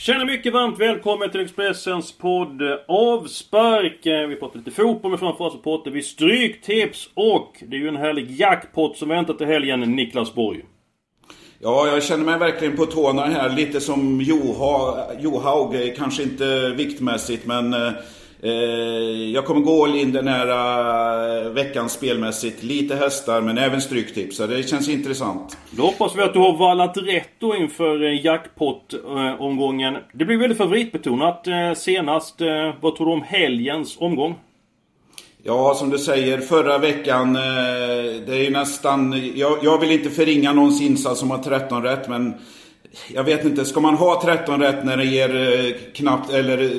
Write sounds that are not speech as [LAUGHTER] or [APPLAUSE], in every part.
Tjena mycket varmt välkommen till Expressens podd Avspark. Vi pratar lite fotboll men framförallt så pratar vi stryktips och det är ju en härlig jackpot som väntar till helgen, Niklas Borg. Ja, jag känner mig verkligen på tårna här. Lite som Joha, Johaug, kanske inte viktmässigt men eh, jag kommer gå all in den här eh, veckan spelmässigt. Lite hästar men även stryktips. Så det känns intressant. Då hoppas vi att du har vallat rätt då inför eh, jackpot-omgången. Det blir väldigt favoritbetonat eh, senast. Eh, Vad tror du om helgens omgång? Ja, som du säger, förra veckan, eh, det är ju nästan... Jag, jag vill inte förringa någons insats som har 13 rätt, men... Jag vet inte, ska man ha 13 rätt när det ger eh, knappt, eller eh,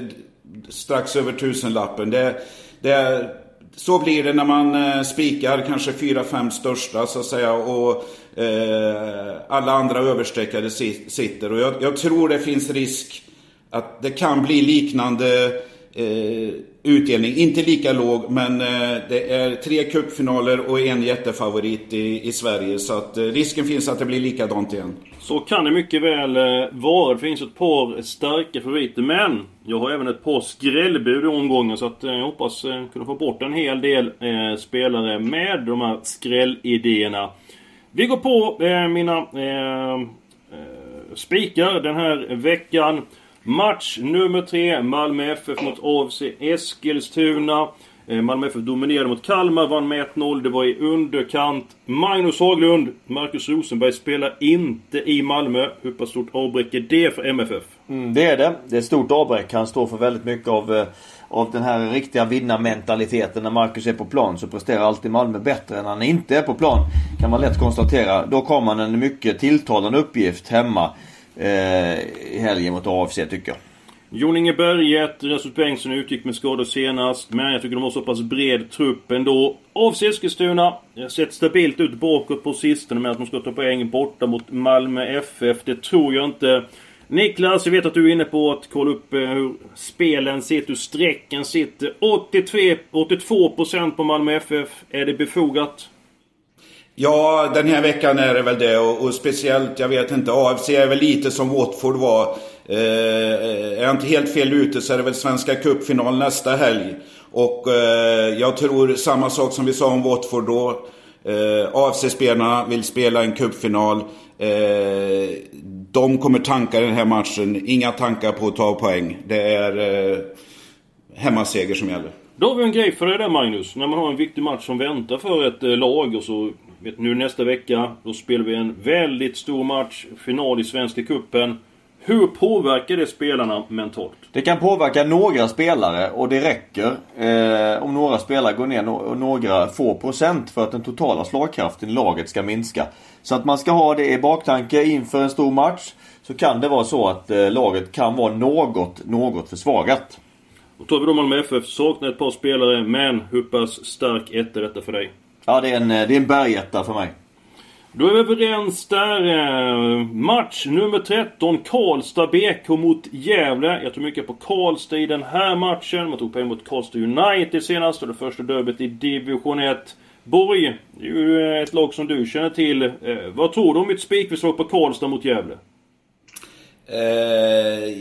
strax över tusenlappen? Det, det, så blir det när man eh, spikar kanske 4-5 största så att säga och eh, alla andra överstreckade si- sitter. Och jag, jag tror det finns risk att det kan bli liknande eh, utdelning. Inte lika låg, men eh, det är tre cupfinaler och en jättefavorit i, i Sverige. Så att eh, risken finns att det blir likadant igen. Så kan det mycket väl eh, vara. Det finns ett par starka favoriter. Men jag har även ett par skrällbud i omgången. Så att eh, jag hoppas eh, kunna få bort en hel del eh, spelare med de här skrällidéerna. Vi går på eh, mina eh, eh, spikar den här veckan. Match nummer tre. Malmö FF mot AFC Eskilstuna. Malmö FF dominerade mot Kalmar, vann med 1-0. Det var i underkant. Magnus Haglund, Marcus Rosenberg spelar inte i Malmö. Hur pass stort avbräck är det för MFF? Mm, det är det. Det är ett stort avbräck. Han står för väldigt mycket av, eh, av den här riktiga vinnarmentaliteten. När Marcus är på plan så presterar alltid Malmö bättre än när han inte är på plan. Kan man lätt konstatera. Då kommer han en mycket tilltalande uppgift hemma eh, i helgen mot AFC tycker jag. Jon Inge Berget, Rasmus Bengtsson utgick med skador senast. Men jag tycker de har så pass bred trupp ändå. AFC Eskilstuna har sett stabilt ut bakåt på sistone med att de ska ta poäng borta mot Malmö FF. Det tror jag inte. Niklas, jag vet att du är inne på att kolla upp eh, hur spelen sitter, hur strecken sitter. 83, 82% på Malmö FF. Är det befogat? Ja, den här veckan är det väl det och, och speciellt, jag vet inte, AFC är väl lite som Watford var. Eh, är jag inte helt fel ute så är det väl Svenska Cupfinal nästa helg. Och eh, jag tror samma sak som vi sa om Watford då. Eh, AFC-spelarna vill spela en cupfinal. Eh, de kommer tanka den här matchen. Inga tankar på att ta poäng. Det är eh, hemmaseger som gäller. Då har vi en grej för dig där Magnus. När man har en viktig match som väntar för ett eh, lag och så... Vet, nu nästa vecka, då spelar vi en väldigt stor match. Final i Svenska Cupen. Hur påverkar det spelarna mentalt? Det kan påverka några spelare och det räcker eh, om några spelare går ner no- några få procent för att den totala slagkraften i laget ska minska. Så att man ska ha det i baktanke inför en stor match. Så kan det vara så att eh, laget kan vara något, något försvagat. Då tar vi då Malmö FF. Saknar ett par spelare, men hur pass stark ett är detta för dig? Ja, det är en, eh, det är en bergetta för mig. Då är vi överens där. Eh, match nummer 13. Karlstad BK mot Gävle. Jag tror mycket på Karlstad i den här matchen. Man tog poäng mot Karlstad United senast och det första derbyt i division 1. Borg, det är ju eh, ett lag som du känner till. Eh, vad tror du om ett spikförslag på Karlstad mot Gävle?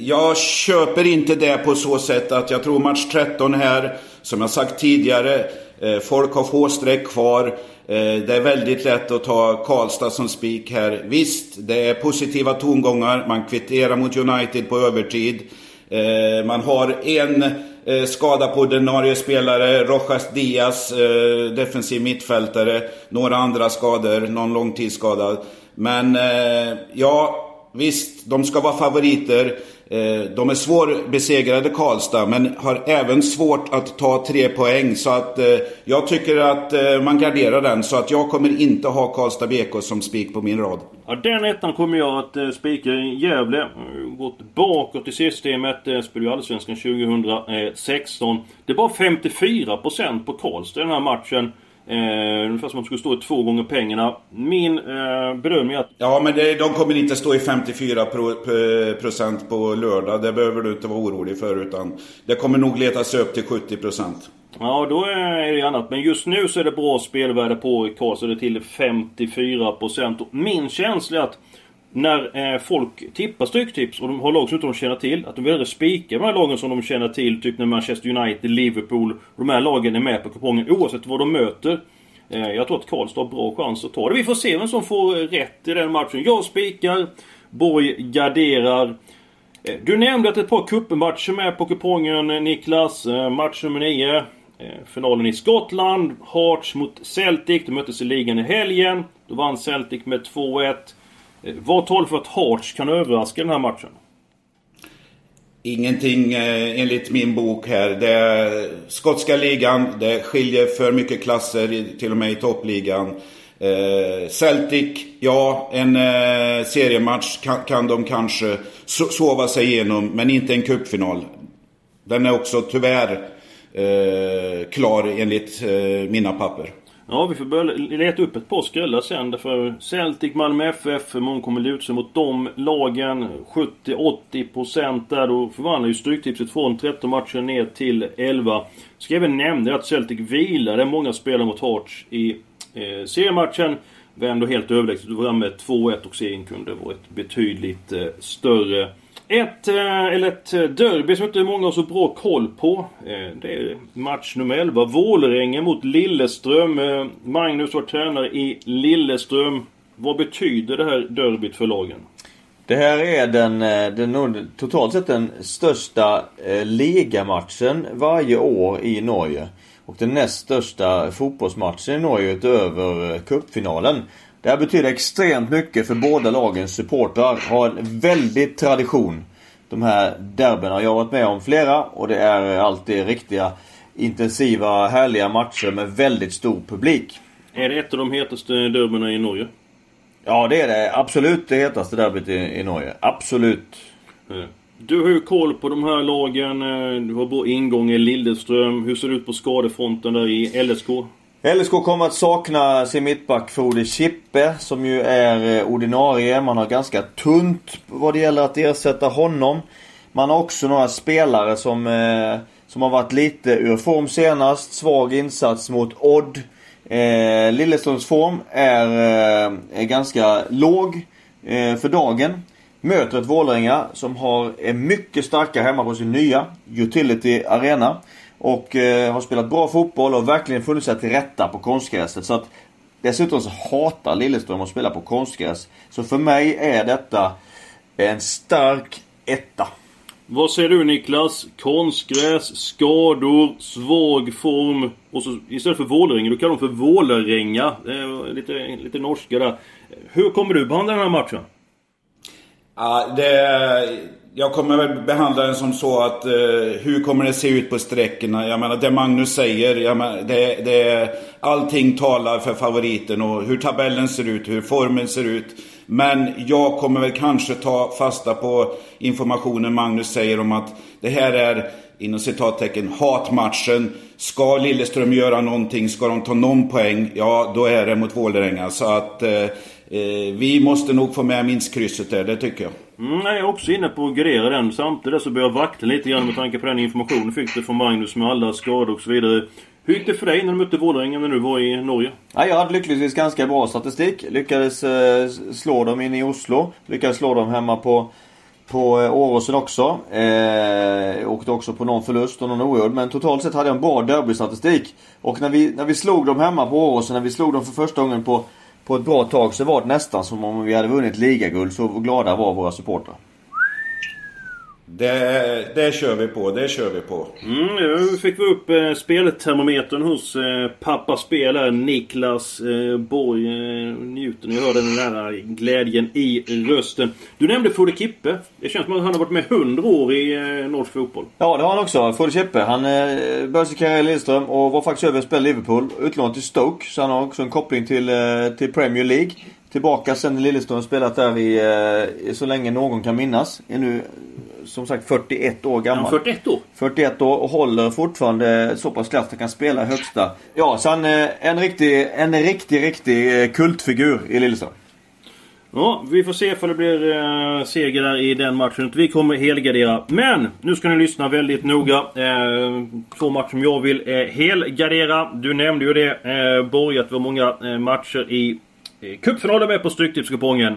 Jag köper inte det på så sätt att jag tror match 13 här, som jag sagt tidigare, Eh, folk har få streck kvar. Eh, det är väldigt lätt att ta Karlstad som spik här. Visst, det är positiva tongångar. Man kvitterar mot United på övertid. Eh, man har en skada på ordinarie spelare, Rojas Diaz, defensiv mittfältare. Några andra skador, någon långtidsskadad. Men ja, Visst, de ska vara favoriter. Eh, de är svårbesegrade Karlstad men har även svårt att ta tre poäng. Så att eh, jag tycker att eh, man garderar den. Så att jag kommer inte ha Karlstad BK som spik på min rad. Ja, den ettan kommer jag att eh, spika i Gävle. Gått bakåt i systemet. Eh, Spelade ju Allsvenskan 2016. Det var 54% på Karlstad i den här matchen. Eh, ungefär som om de skulle stå i två gånger pengarna. Min eh, bedömning är att... Ja, men det, de kommer inte stå i 54 pro, procent på lördag. Det behöver du inte vara orolig för. Utan det kommer nog letas upp till 70 procent. Ja, då är det annat. Men just nu så är det bra spelvärde på Karlstad. Det är till 54 procent. Min känsla är att när eh, folk tippar stryktips och de har lag som inte de känner till. Att de vill spika de här lagen som de känner till. Typ när Manchester United, Liverpool. Och de här lagen är med på kupongen oavsett vad de möter. Eh, jag tror att Karlstad har bra chans att ta det. Vi får se vem som får rätt i den matchen. Jag spikar. Borg garderar. Eh, du nämnde att ett par cupmatcher med på kupongen eh, Niklas. Eh, match nummer 9. Eh, finalen i Skottland. Hearts mot Celtic. De möttes i ligan i helgen. Då vann Celtic med 2-1. Eh, vad talar för att Hearts kan överraska den här matchen? Ingenting eh, enligt min bok här. Det är skotska ligan, det skiljer för mycket klasser till och med i toppligan. Eh, Celtic, ja, en eh, seriematch kan, kan de kanske so sova sig igenom, men inte en cupfinal. Den är också tyvärr eh, klar enligt eh, mina papper. Ja, vi får börja leta upp ett par skrällar sen. Därför Celtic, Malmö FF, många kommer luta sig mot de lagen. 70-80% där. Då förvandlar ju Stryktipset från 13 matcher ner till 11. Ska även nämna att Celtic vilade många spelare mot Hearts i eh, seriematchen. Var ändå helt överlägset. och var med 2-1 och serien kunde varit betydligt eh, större. Ett, eh, eller ett eh, derby som inte många har så bra koll på. Eh, det är match nummer 11. Vålerenga mot Lilleström. Magnus var tränare i Lilleström. Vad betyder det här derbyt för lagen? Det här är den, den totalt sett den största ligamatchen varje år i Norge. Och den näst största fotbollsmatchen i Norge utöver cupfinalen. Det här betyder extremt mycket för båda lagens supportrar. Har en väldig tradition. De här derbyna. Jag har varit med om flera och det är alltid riktiga intensiva, härliga matcher med väldigt stor publik. Är det ett av de hetaste derbyna i Norge? Ja, det är det. Absolut det hetaste derbyt i, i Norge. Absolut. Du har ju koll på de här lagen. Du har bra ingång i Lilleström. Hur ser det ut på skadefronten där i LSK? LSK kommer att sakna sin mittback Frode Chippe som ju är eh, ordinarie. Man har ganska tunt vad det gäller att ersätta honom. Man har också några spelare som, eh, som har varit lite ur form senast. Svag insats mot Odd. Eh, Lilleströms form är, eh, är ganska låg eh, för dagen. Möter ett Vålringa som har, är mycket starka hemma på sin nya Utility Arena. Och eh, har spelat bra fotboll och verkligen funnit sig till rätta på konstgräset. Så att Dessutom så hatar Lilleström att spela på konstgräs. Så för mig är detta en stark etta. Vad säger du Niklas? Konstgräs, skador, svag form. Och så istället för Vålerenga, då kallar de för Vålerenga. Lite, lite norska där. Hur kommer du behandla den här matchen? Ja, det jag kommer väl behandla den som så att eh, hur kommer det se ut på sträckorna? Jag menar det Magnus säger, jag menar, det, det, allting talar för favoriten och hur tabellen ser ut, hur formen ser ut. Men jag kommer väl kanske ta fasta på informationen Magnus säger om att det här är inom citattecken hatmatchen. Ska Lilleström göra någonting, ska de ta någon poäng, ja då är det mot Vålerenga. Så att eh, eh vi måste nog få med minst krysset där, det tycker jag. Mm, jag är också inne på att gradera den. Samtidigt så börjar jag vakta lite grann med tanke på den information du fick det från Magnus med alla skador och så vidare. Hur gick det för dig när du mötte Vålerenga när du var i Norge? Ja, jag hade lyckligtvis ganska bra statistik. Lyckades eh, slå dem in i Oslo. Lyckades slå dem hemma på, på eh, Åråsen också. Eh, åkte också på någon förlust och någon oerhörd. Men totalt sett hade jag en bra derbystatistik. Och när vi, när vi slog dem hemma på Åråsen, när vi slog dem för första gången på på ett bra tag så var det nästan som om vi hade vunnit ligaguld. Så glada var våra supportrar. Det, det kör vi på, det kör vi på. Mm, nu fick vi upp eh, speltermometern hos eh, pappa spelare Niklas eh, Borg. Eh, njuter ni hörde den där glädjen i rösten. Du nämnde Frode Kippe. Det känns som att han har varit med 100 år i eh, norsk fotboll. Ja, det har han också. Frode Kippe. Han eh, började sin karriär i Lilleström och var faktiskt över och spelade i Liverpool. Utlånad till Stoke. Så han har också en koppling till, eh, till Premier League. Tillbaka sen i Lilleström. Spelat där i, eh, så länge någon kan minnas. Är nu som sagt 41 år gammal. han 41 år? 41 år och håller fortfarande så pass kraftigt att han kan spela högsta. Ja, så han är en riktig, en riktig, riktig eh, kultfigur i Lilleström. Ja, vi får se ifall det blir eh, seger där i den matchen. Vi kommer helgardera. Men! Nu ska ni lyssna väldigt noga. Eh, två matcher som jag vill eh, helgardera. Du nämnde ju det, eh, Borg, att det var många eh, matcher i eh, cupfinalen med på Stryktipskupongen.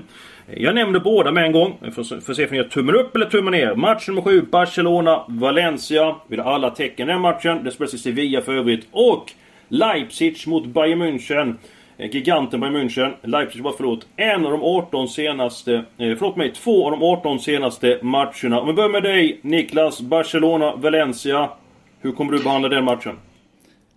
Jag nämnde båda med en gång. Vi får, se- får se om ni gör tummen upp eller tummen ner. Match nummer 7, Barcelona, Valencia. Vi har alla tecken i den matchen. Det spelas i Sevilla för övrigt. Och Leipzig mot Bayern München. Eh, giganten Bayern München. Leipzig var förlåt. En av de 18 senaste... Eh, förlåt mig. Två av de 18 senaste matcherna. Om vi börjar med dig Niklas. Barcelona, Valencia. Hur kommer du behandla den matchen?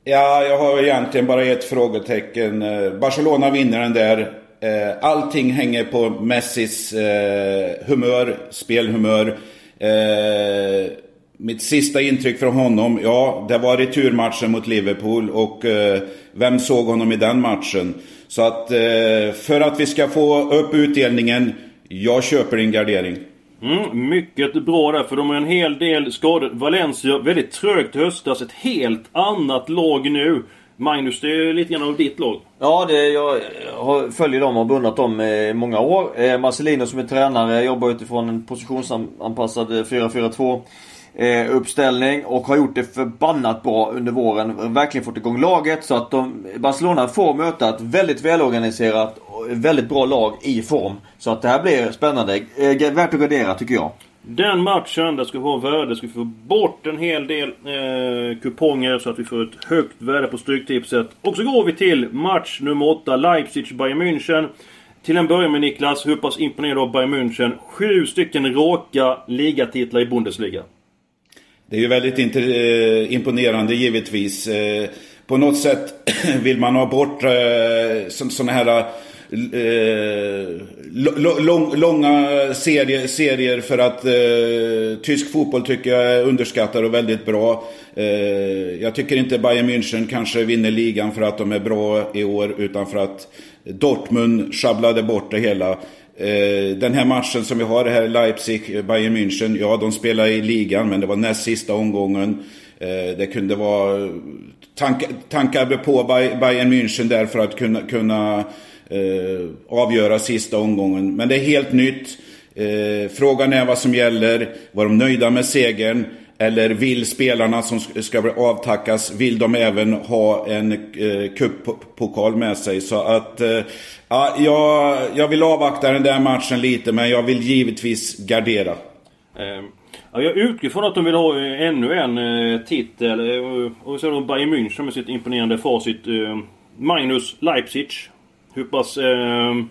Ja, jag har egentligen bara ett frågetecken. Eh, Barcelona vinner den där. Eh, Allting hänger på Messis eh, humör, spelhumör. Eh, Mitt sista intryck från honom, ja, det var returmatchen mot Liverpool och eh, vem såg honom i den matchen? Så att eh, för att vi ska få upp utdelningen, jag köper din gardering. Mm, mycket bra där, för de har en hel del skador. Valencia, väldigt trögt i höstas. Ett helt annat lag nu. Magnus, det är lite grann av ditt lag. Ja, det, jag följer dem och har beundrat dem eh, i många år. Eh, Marcelino som är tränare jobbar utifrån en positionsanpassad eh, 4-4-2 eh, uppställning och har gjort det förbannat bra under våren. Verkligen fått igång laget så att de, Barcelona får möta ett väldigt välorganiserat och väldigt bra lag i form. Så att det här blir spännande. Eh, värt att gardera tycker jag. Den matchen, där ska vi ha värde. Ska vi få bort en hel del eh, kuponger så att vi får ett högt värde på Stryktipset. Och så går vi till match nummer 8, Leipzig-Bayern München. Till en början med Niklas, hur pass imponerad av Bayern München? Sju stycken raka ligatitlar i Bundesliga. Det är ju väldigt eh, imponerande givetvis. Eh, på något sätt [CLEARS THROAT] vill man ha bort eh, sådana här eh, lång, långa serier, serier för att eh, tysk fotboll tycker jag är underskattad och väldigt bra. Eh, jag tycker inte Bayern München kanske vinner ligan för att de är bra i år utan för att Dortmund sjabblade bort det hela. Eh, den här matchen som vi har här, Leipzig, Bayern München, ja de spelar i ligan men det var näst sista omgången. Eh, det kunde vara tankar på Bayern München där för att kunna, kunna eh, avgöra sista omgången. Men det är helt nytt. Eh, frågan är vad som gäller. Var de nöjda med segern? Eller vill spelarna som ska avtackas, vill de även ha en eh, cuppokal med sig? Så att, eh, ja, jag, jag vill avvakta den där matchen lite, men jag vill givetvis gardera. Eh, ja, jag utgår från att de vill ha eh, ännu en eh, titel. Eh, och så har de Bayern München med sitt imponerande facit. Eh, Magnus Leipzig. Hur pass ehm,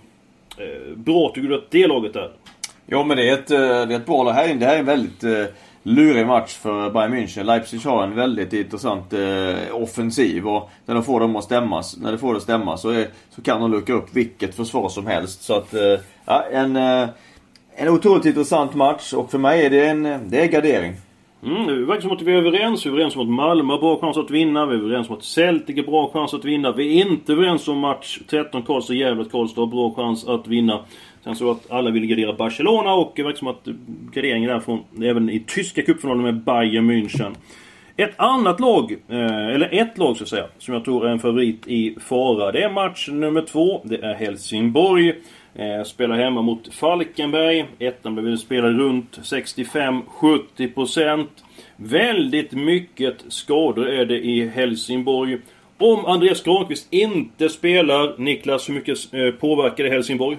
eh, bra tycker du att det laget är? Ja men det är ett, eh, det är ett bra lag. Här inne. Det här är en väldigt eh, lurig match för Bayern München. Leipzig har en väldigt intressant eh, offensiv och när de får dem att stämma, när de får det att stämma så, är, så kan de luckra upp vilket försvar som helst. Så att, eh, en, eh, en otroligt intressant match och för mig är det en, det är gardering. Mm, det verkar som att vi är överens. Vi är överens om att Malmö har bra chans att vinna. Vi är överens om att Celtic har bra chans att vinna. Vi är inte överens om match 13 Karlstad-Gävle. Karlstad har bra chans att vinna. Sen så att alla vill gardera Barcelona och det verkar som att garderingen är från även i tyska cupfinalen med Bayern München. Ett annat lag, eh, eller ett lag så att säga, som jag tror är en favorit i fara. Det är match nummer två. Det är Helsingborg. Eh, spelar hemma mot Falkenberg. Ettan behöver spela runt 65-70%. Väldigt mycket skador är det i Helsingborg. Om Andreas Granqvist inte spelar, Niklas, hur mycket eh, påverkar det Helsingborg?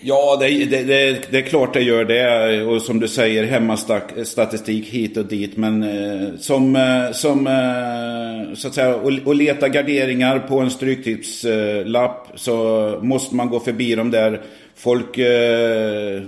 Ja, det, det, det, det är klart det gör det. Och som du säger, hemmastatistik hit och dit. Men eh, som, eh, som eh, så att säga, och, och leta garderingar på en stryktipslapp eh, så måste man gå förbi de där folk... Eh,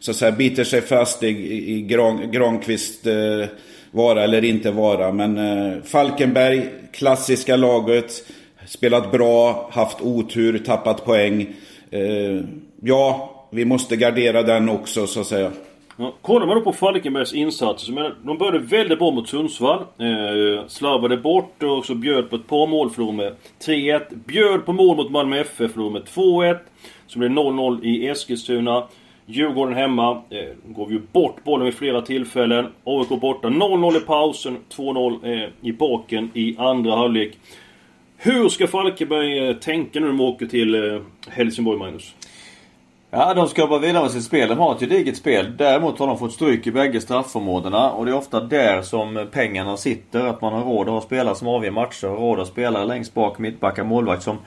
så att säga biter sig fast i, i, i Gran, Granqvist eh, vara eller inte vara. Men eh, Falkenberg, klassiska laget, spelat bra, haft otur, tappat poäng. Eh, ja, vi måste gardera den också så att säga. Ja, kollar man då på Falkenbergs insatser så menar, de började väldigt bra mot Sundsvall. Eh, slarvade bort och också bjöd på ett par mål, förlorade med 3-1. Bjöd på mål mot Malmö FF, förlorade med 2-1. Så blev det 0-0 i Eskilstuna. Djurgården hemma. Eh, gav ju bort bollen vid flera tillfällen. AIK borta. 0-0 i pausen. 2-0 eh, i baken i andra halvlek. Hur ska Falkenberg eh, tänka nu när de åker till eh, Helsingborg, Magnus? Ja, de ska bara vidare med sitt spel. De har ett gediget spel. Däremot har de fått stryk i bägge straffområdena. Och det är ofta där som pengarna sitter. Att man har råd att ha spelare som avgör matcher. Har råd att spela längst bak, mittbackar, målvakt som,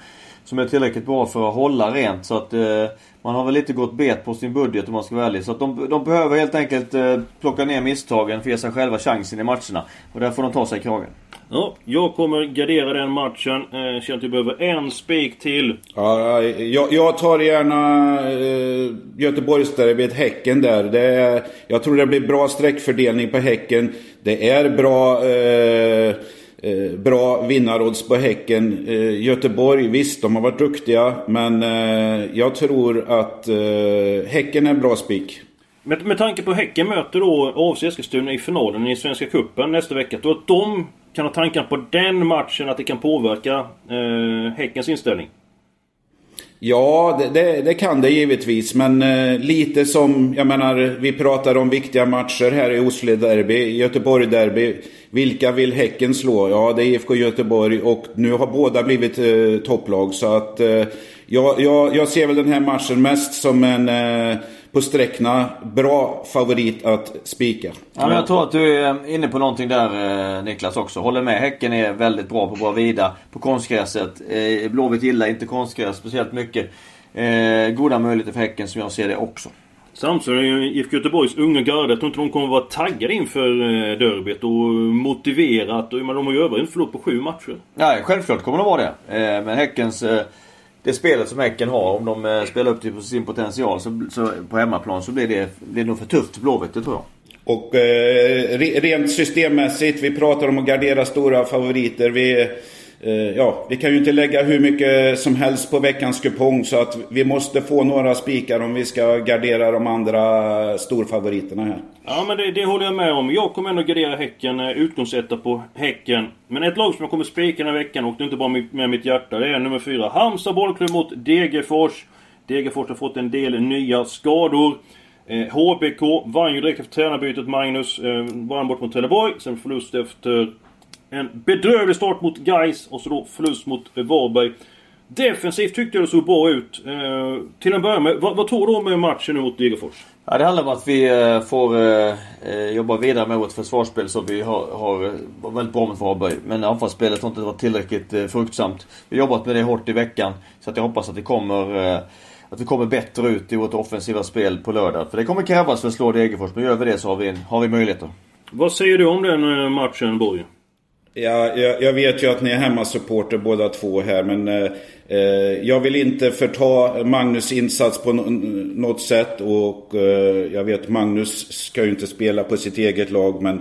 som är tillräckligt bra för att hålla rent. Så att eh, man har väl lite gått bet på sin budget om man ska vara ärlig. Så att de, de behöver helt enkelt eh, plocka ner misstagen för att ge sig själva chansen i matcherna. Och där får de ta sig i kragen. Ja, jag kommer gardera den matchen. Eh, känner att vi behöver en spik till. Ja, jag, jag tar gärna eh, Göteborgsderbyt, Häcken där. Det är, jag tror det blir bra sträckfördelning på Häcken. Det är bra, eh, eh, bra vinnarodds på Häcken. Eh, Göteborg, visst de har varit duktiga. Men eh, jag tror att eh, Häcken är en bra spik. Med, med tanke på Häcken möter då AFC Eskilstuna i finalen i Svenska Cupen nästa vecka. Då att de kan ha tankar på den matchen, att det kan påverka eh, Häckens inställning? Ja, det, det, det, kan det givetvis. Men eh, lite som, jag menar, vi pratar om viktiga matcher här i Oslo-derby, Göteborg-derby. Vilka vill Häcken slå? Ja, det är IFK Göteborg och nu har båda blivit eh, topplag. Så att eh, jag, jag, jag ser väl den här matchen mest som en eh, på sträckna bra favorit att spika. Ja, men jag tror att du är inne på någonting där eh, Niklas också. Håller med. Häcken är väldigt bra på Bravida. På konstgräset. Eh, Blåvitt gillar inte konstgräs speciellt mycket. Eh, goda möjligheter för Häcken som jag ser det också. Samtidigt är IFK Göteborgs unga garde, jag tror inte de kommer vara taggade inför derbyt och motiverat. Och, men de har ju över en förlust på sju matcher. Nej, självklart kommer de vara det. Men Häckens det spelet som Häcken har, om de eh, spelar upp till sin potential så, så, på hemmaplan så blir det, det är nog för tufft för Blåvitt, det tror jag. Och eh, rent systemmässigt, vi pratar om att gardera stora favoriter. Vi, Eh, ja, vi kan ju inte lägga hur mycket som helst på veckans kupong så att vi måste få några spikar om vi ska gardera de andra storfavoriterna här. Ja men det, det håller jag med om. Jag kommer ändå gardera Häcken, eh, utgångsetta på Häcken. Men ett lag som jag kommer spika den här veckan, och det är inte bara med mitt hjärta, det är nummer fyra. Halmstad bollklubb mot Degerfors. Degerfors har fått en del nya skador. Eh, HBK vann ju direkt efter tränarbytet Magnus. Eh, vann bort mot Trelleborg. Sen förlust efter en bedrövlig start mot Geis och så då förlust mot eh, Varberg. Defensivt tyckte jag det såg bra ut. Eh, till en början med, vad, vad tror du om matchen nu mot Degerfors? Ja, det handlar om att vi eh, får eh, eh, jobba vidare med vårt försvarsspel som vi har, har väldigt bra mot Varberg. Men anfallsspelet har inte varit tillräckligt fruktsamt. Vi har jobbat med det hårt i veckan. Så att jag hoppas att det kommer att vi kommer bättre ut i vårt offensiva spel på lördag. För det kommer krävas för att slå Degerfors. Men gör vi det så har vi, har vi möjligheter. Vad säger du om den matchen Borg? Ja, jag, jag, vet ju att ni är hemmasupporter båda två här men eh, eh jag vill inte förta Magnus insats på något sätt och eh, jag vet Magnus ska ju inte spela på sitt eget lag men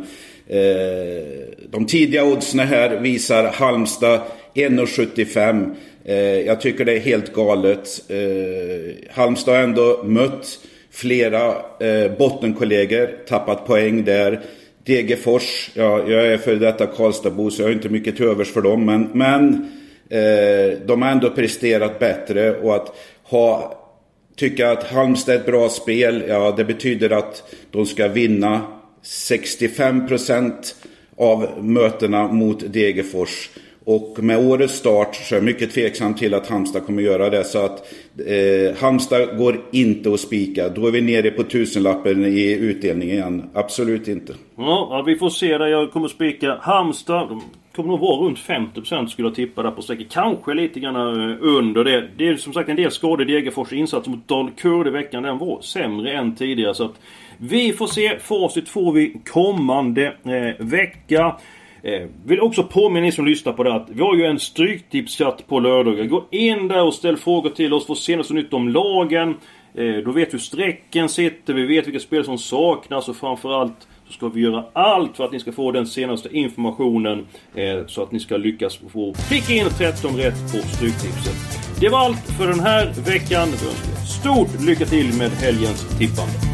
eh, de tidiga oddsen här visar Halmstad 1,75. Eh, jag tycker det är helt galet. Eh, Halmstad har ändå mött flera eh, bottenkollegor, tappat poäng där. Degerfors, ja, jag är för detta Karlstadbo så jag har inte mycket till övers för dem. Men, men eh, de har ändå presterat bättre och att ha, tycka att Halmstad är ett bra spel, ja det betyder att de ska vinna 65% av mötena mot Degerfors. Och med årets start så är jag mycket tveksam till att Halmstad kommer göra det. Så att eh, Halmstad går inte att spika. Då är vi nere på tusenlappen i utdelning igen. Absolut inte. Ja, vi får se där. Jag kommer spika Halmstad. De kommer nog vara runt 50% skulle jag tippa där på strecket. Kanske lite grann eh, under det. Det är som sagt en del skador. Degerfors insats mot Dalkurd i veckan. Den var sämre än tidigare. Så att vi får se. Facit får vi kommande eh, vecka. Eh, vill också påminna er som lyssnar på det att vi har ju en Stryktipschatt på lördagar. Gå in där och ställ frågor till oss. Få senaste nytt om lagen. Eh, då vet vi hur strecken sitter, vi vet vilka spel som saknas och framförallt så ska vi göra allt för att ni ska få den senaste informationen eh, så att ni ska lyckas få pricka in 13 rätt på Stryktipset. Det var allt för den här veckan. Vi önskar stort lycka till med helgens tippande.